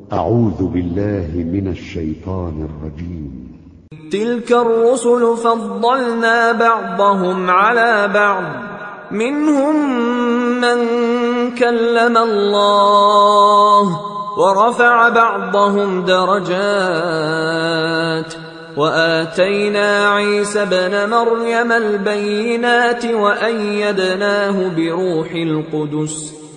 أعوذ بالله من الشيطان الرجيم. تلك الرسل فضلنا بعضهم على بعض. منهم من كلم الله ورفع بعضهم درجات. وآتينا عيسى ابن مريم البينات وأيدناه بروح القدس.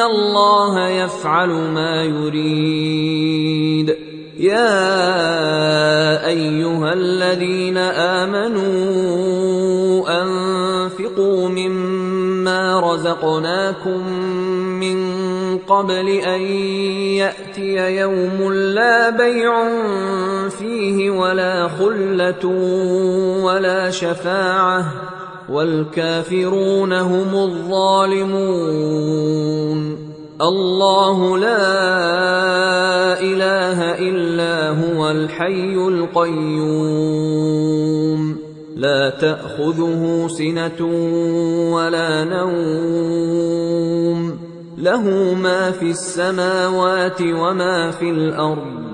الله يفعل ما يريد. يا ايها الذين امنوا انفقوا مما رزقناكم من قبل ان ياتي يوم لا بيع فيه ولا خله ولا شفاعه والكافرون هم الظالمون. الله لا إله إلا هو الحي القيوم. لا تأخذه سنة ولا نوم. له ما في السماوات وما في الأرض.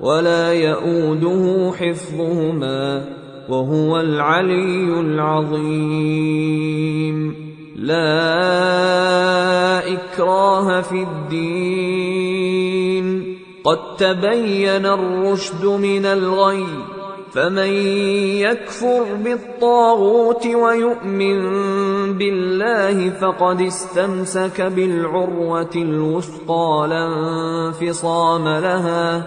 ولا يئوده حفظهما وهو العلي العظيم. لا إكراه في الدين. قد تبين الرشد من الغي فمن يكفر بالطاغوت ويؤمن بالله فقد استمسك بالعروة الوثقى لا انفصام لها.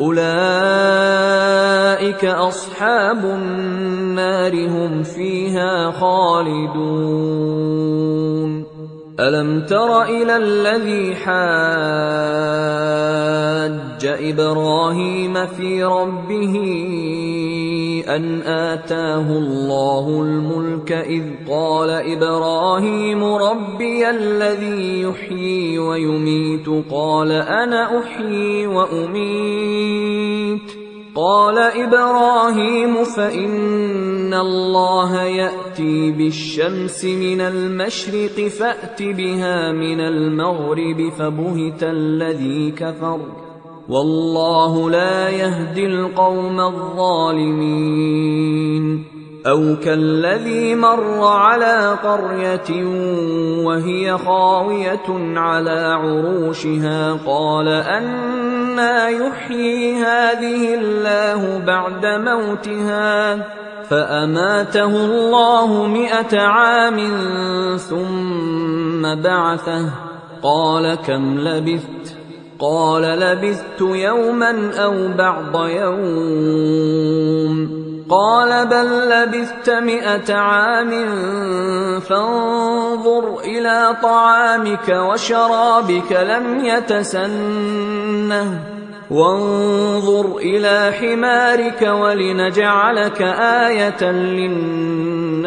أولئك أصحاب النار هم فيها خالدون. ألم تر إلى الذي حاج إبراهيم في ربه أن آتاه الله الملك إذ قال إبراهيم ربي الذي يحيي ويميت قال أنا أحيي وأميت قال إبراهيم فإن الله يأتي بالشمس من المشرق فأت بها من المغرب فبهت الذي كفر والله لا يهدي القوم الظالمين. أو كالذي مر على قرية وهي خاوية على عروشها قال أنا يحيي هذه الله بعد موتها فأماته الله مائه عام ثم بعثه قال كم لبثت قال لبثت يوما أو بعض يوم. قال بل لبثت مئة عام فانظر إلى طعامك وشرابك لم يتسنه. وانظر إلى حمارك ولنجعلك آية للناس.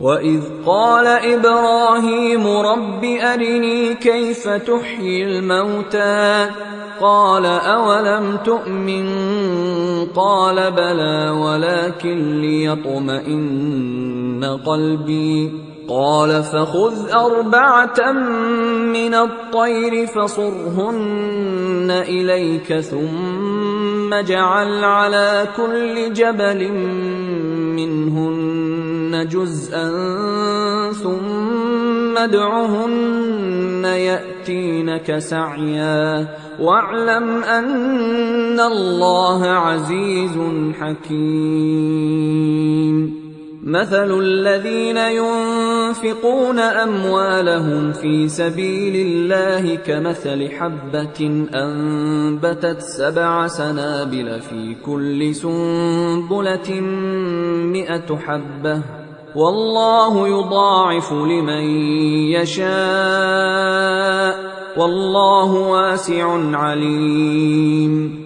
واذ قال إبراهيم رب ارني كيف تحيي الموتى قال اولم تؤمن قال بلى ولكن ليطمئن قلبي قال فخذ اربعه من الطير فصرهن اليك ثم اجعل على كل جبل منهن جزءا ثم ادعهن يأتينك سعيا واعلم أن الله عزيز حكيم. مثل الذين ينفقون أموالهم في سبيل الله كمثل حبة أنبتت سبع سنابل في كل سنبلة مئة حبة. والله يضاعف لمن يشاء. والله واسع عليم.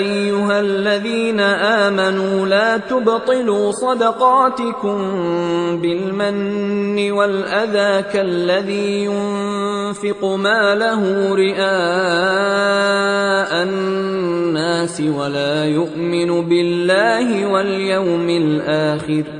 أيها الذين آمنوا لا تبطلوا صدقاتكم بالمن والأذى كالذي ينفق ماله رئاء الناس ولا يؤمن بالله واليوم الآخر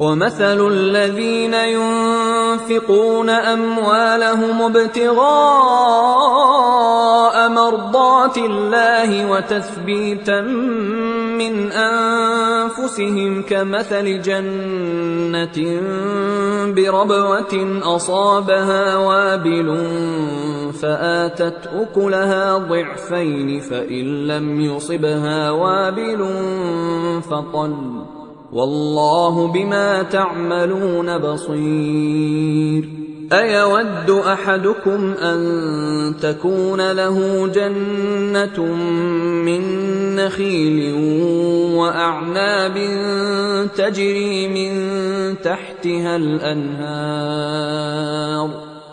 ومثل الذين ينفقون أموالهم ابتغاء مرضات الله وتثبيتا من أنفسهم كمثل جنة بربوة أصابها وابل فآتت أكلها ضعفين فإن لم يصبها وابل فطل والله بما تعملون بصير. أيود أحدكم أن تكون له جنة من نخيل وأعناب تجري من تحتها الأنهار؟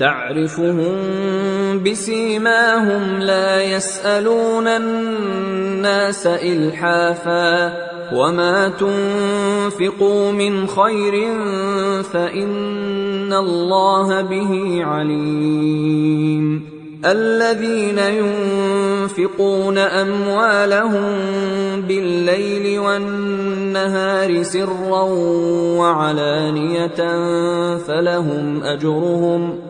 تعرفهم بسيماهم لا يسألون الناس إلحافا وما تنفقوا من خير فإن الله به عليم الذين ينفقون أموالهم بالليل والنهار سرا وعلانية فلهم أجرهم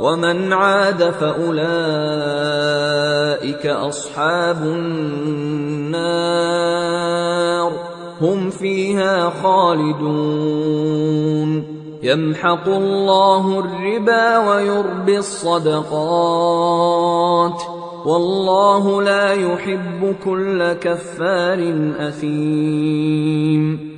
ومن عاد فأولئك أصحاب النار هم فيها خالدون. يمحق الله الربا ويربي الصدقات. والله لا يحب كل كفار أثيم.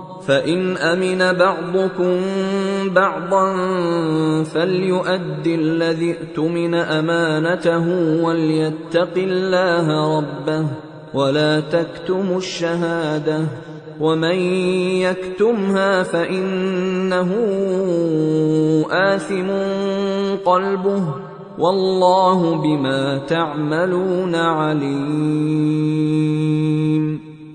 فإن أمن بعضكم بعضا فليؤد الذي اؤتمن أمانته وليتق الله ربه ولا تكتموا الشهادة ومن يكتمها فإنه آثم قلبه والله بما تعملون عليم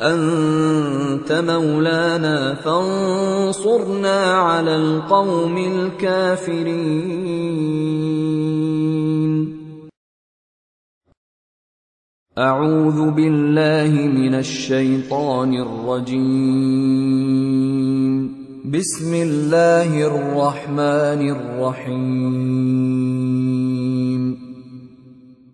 أنت مولانا فانصرنا على القوم الكافرين. أعوذ بالله من الشيطان الرجيم. بسم الله الرحمن الرحيم.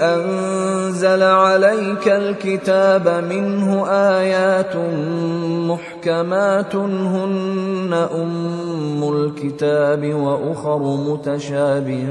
أنزل عليك الكتاب منه آيات محكمات هن أم الكتاب وأخر متشابهات.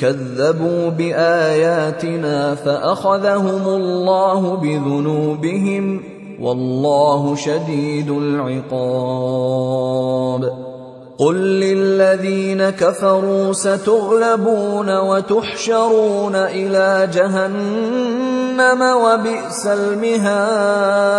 كذبوا بآياتنا فأخذهم الله بذنوبهم والله شديد العقاب. قل للذين كفروا ستغلبون وتحشرون إلى جهنم وبئس المهاد.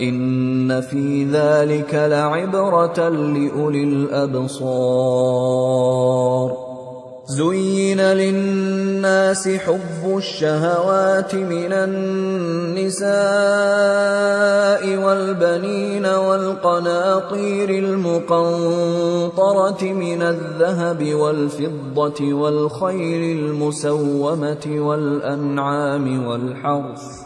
إن في ذلك لعبرة لأولي الأبصار. زين للناس حب الشهوات من النساء والبنين والقناطير المقنطرة من الذهب والفضة والخيل المسومة والأنعام والحرث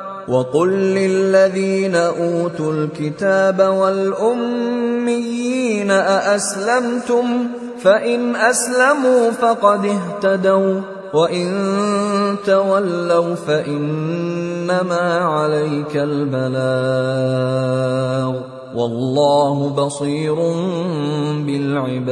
وقل للذين أوتوا الكتاب والأميين أأسلمتم؟ فإن أسلموا فقد اهتدوا وإن تولوا فإنما عليك البلاغ. والله بصير بالعباد.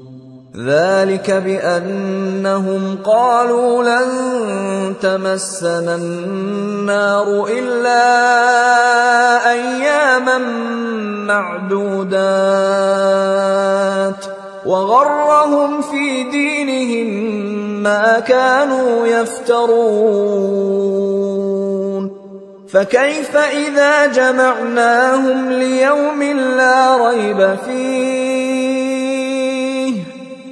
ذلك بأنهم قالوا لن تمسنا النار إلا أياما معدودات وغرهم في دينهم ما كانوا يفترون فكيف إذا جمعناهم ليوم لا ريب فيه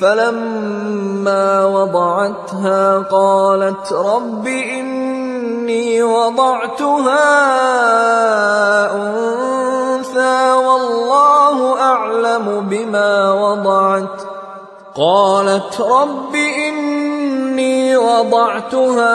فلما وضعتها قالت رب إني وضعتها أنثى والله أعلم بما وضعت. قالت رب إني وضعتها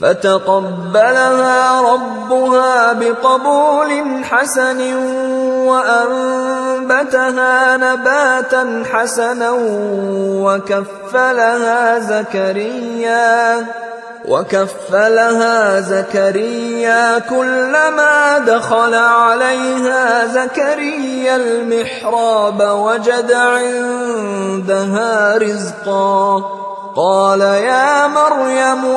فتقبلها ربها بقبول حسن وأنبتها نباتا حسنا وكفلها زكريا وكفلها زكريا كلما دخل عليها زكريا المحراب وجد عندها رزقا قال يا مريم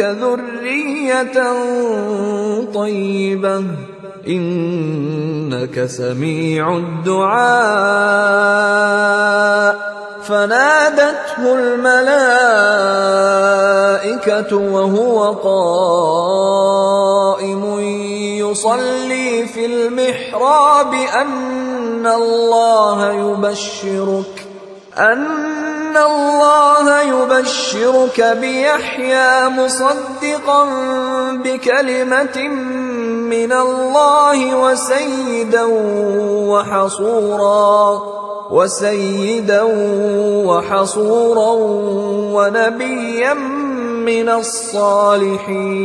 ذرية طيبة. إنك سميع الدعاء. فنادته الملائكة وهو قائم. يصلي في المحراب أن الله يبشرك. أن الله يبشرك بيحيى مصدقا بكلمة من الله وسيدا وحصورا وسيدا وحصورا ونبيا من الصالحين.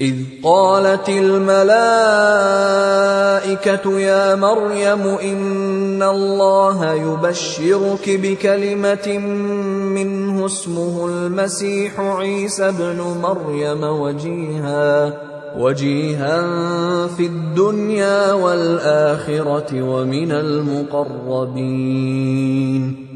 إذ قالت الملائكة يا مريم إن الله يبشرك بكلمة منه اسمه المسيح عيسى ابن مريم وجيها وجيها في الدنيا والآخرة ومن المقربين.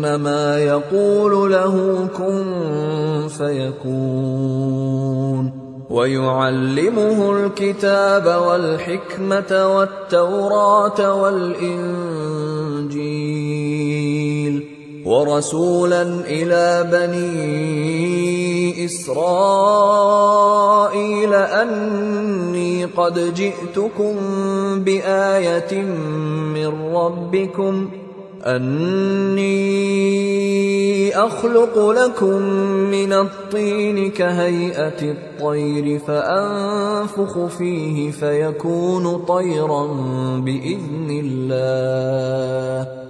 فإنما يقول له كن فيكون. ويعلمه الكتاب والحكمة والتوراة والإنجيل. ورسولا إلى بني إسرائيل أني قد جئتكم بآية من ربكم. أني أخلق لكم من الطين كهيئة الطير فأنفخ فيه فيكون طيرا بإذن الله.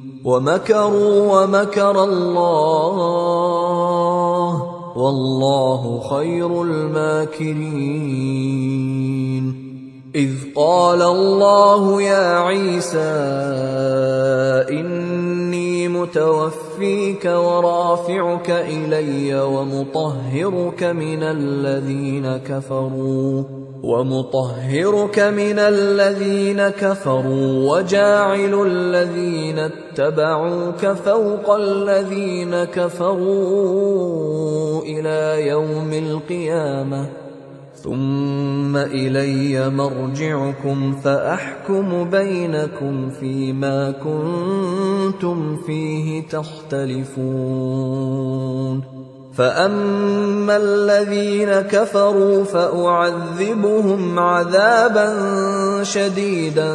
ومكروا ومكر الله والله خير الماكرين. إذ قال الله يا عيسى إني متوفيك ورافعك إلي ومطهرك من الذين كفروا. ومطهرك من الذين كفروا وجاعل الذين اتبعوك فوق الذين كفروا إلى يوم القيامه ثم الي مرجعكم فاحكم بينكم فيما كنتم فيه تختلفون فاما الذين كفروا فاعذبهم عذابا شديدا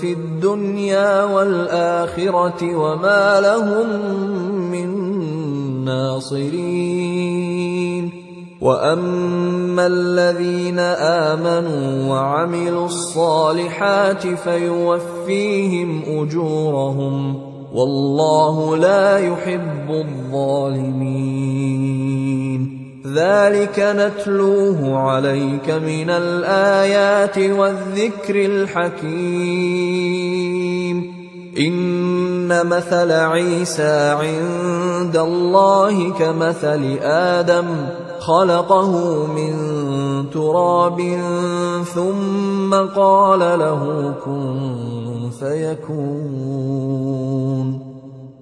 في الدنيا والاخره وما لهم من ناصرين واما الذين امنوا وعملوا الصالحات فيوفيهم اجورهم والله لا يحب الظالمين. ذلك نتلوه عليك من الآيات والذكر الحكيم. إن مثل عيسى عند الله كمثل آدم خلقه من تراب ثم قال له كن فيكون.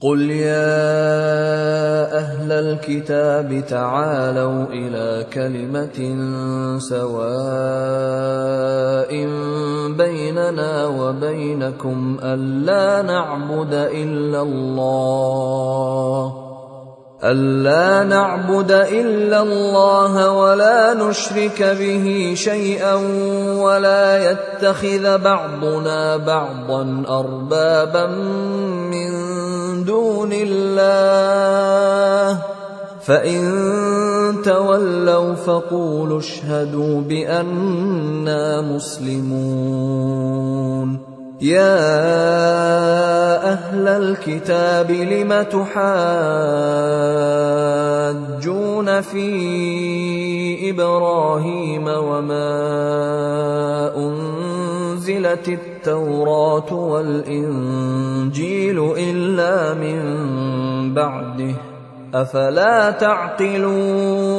قل يا أهل الكتاب تعالوا إلى كلمه سواء بيننا وبينكم الا نعبد الا الله ألا نعبد إلا الله ولا نشرك به شيئا ولا يتخذ بعضنا بعضا أربابا من دون الله. فإن تولوا فقولوا اشهدوا بأننا مسلمون. يا أهل الكتاب لم تحاجون في إبراهيم وما أنزلت التوراة والإنجيل إلا من بعده أفلا تعقلون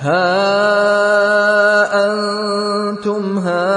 ها أنتم هؤلاء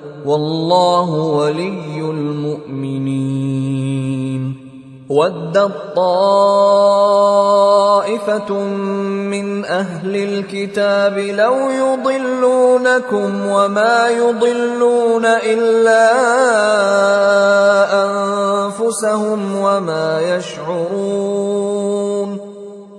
والله ولي المؤمنين. ودت طائفة من أهل الكتاب لو يضلونكم وما يضلون إلا أنفسهم وما يشعرون.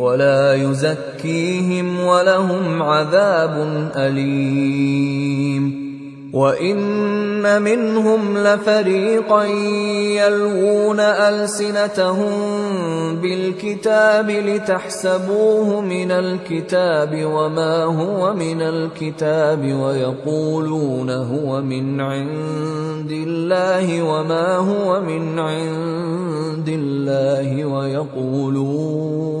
ولا يزكيهم ولهم عذاب أليم. وان منهم لفريقا يلوون السنتهم بالكتاب لتحسبوه من الكتاب وما هو من الكتاب ويقولون هو من عند الله وما هو من عند الله ويقولون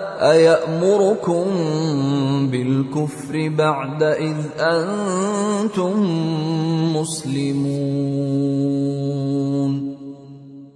أيأمركم بالكفر بعد إذ أنتم مسلمون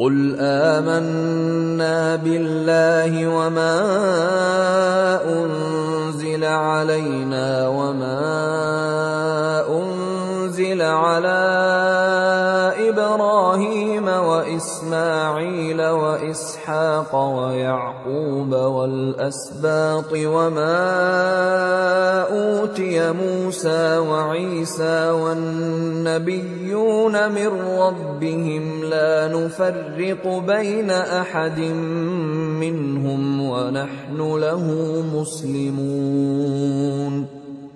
قل آمنا بالله وما أنزل علينا وما أنزل على إبراهيم وإسماعيل وإسحاق ويعقوب والأسباط وما أوتي موسى وعيسى والنبيون من ربهم لا نفرق بين أحد منهم ونحن له مسلمون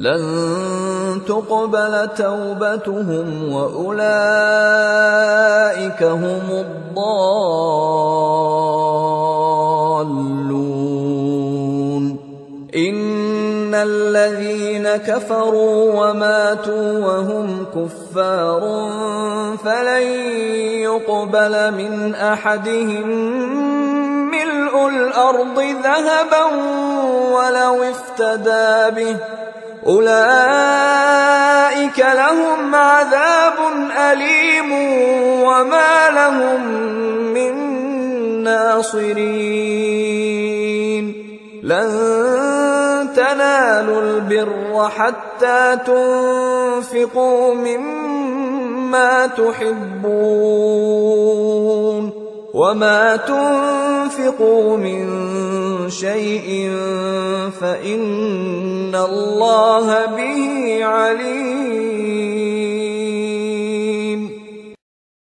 لن تقبل توبتهم وأولئك هم الضالون. إن الذين كفروا وماتوا وهم كفار فلن يقبل من أحدهم ملء الأرض ذهبا ولو افتدى به. أولئك لهم عذاب أليم وما لهم من ناصرين. لن تنالوا البر حتى تنفقوا مما تحبون. وما تنفقوا من شيء فان الله به عليم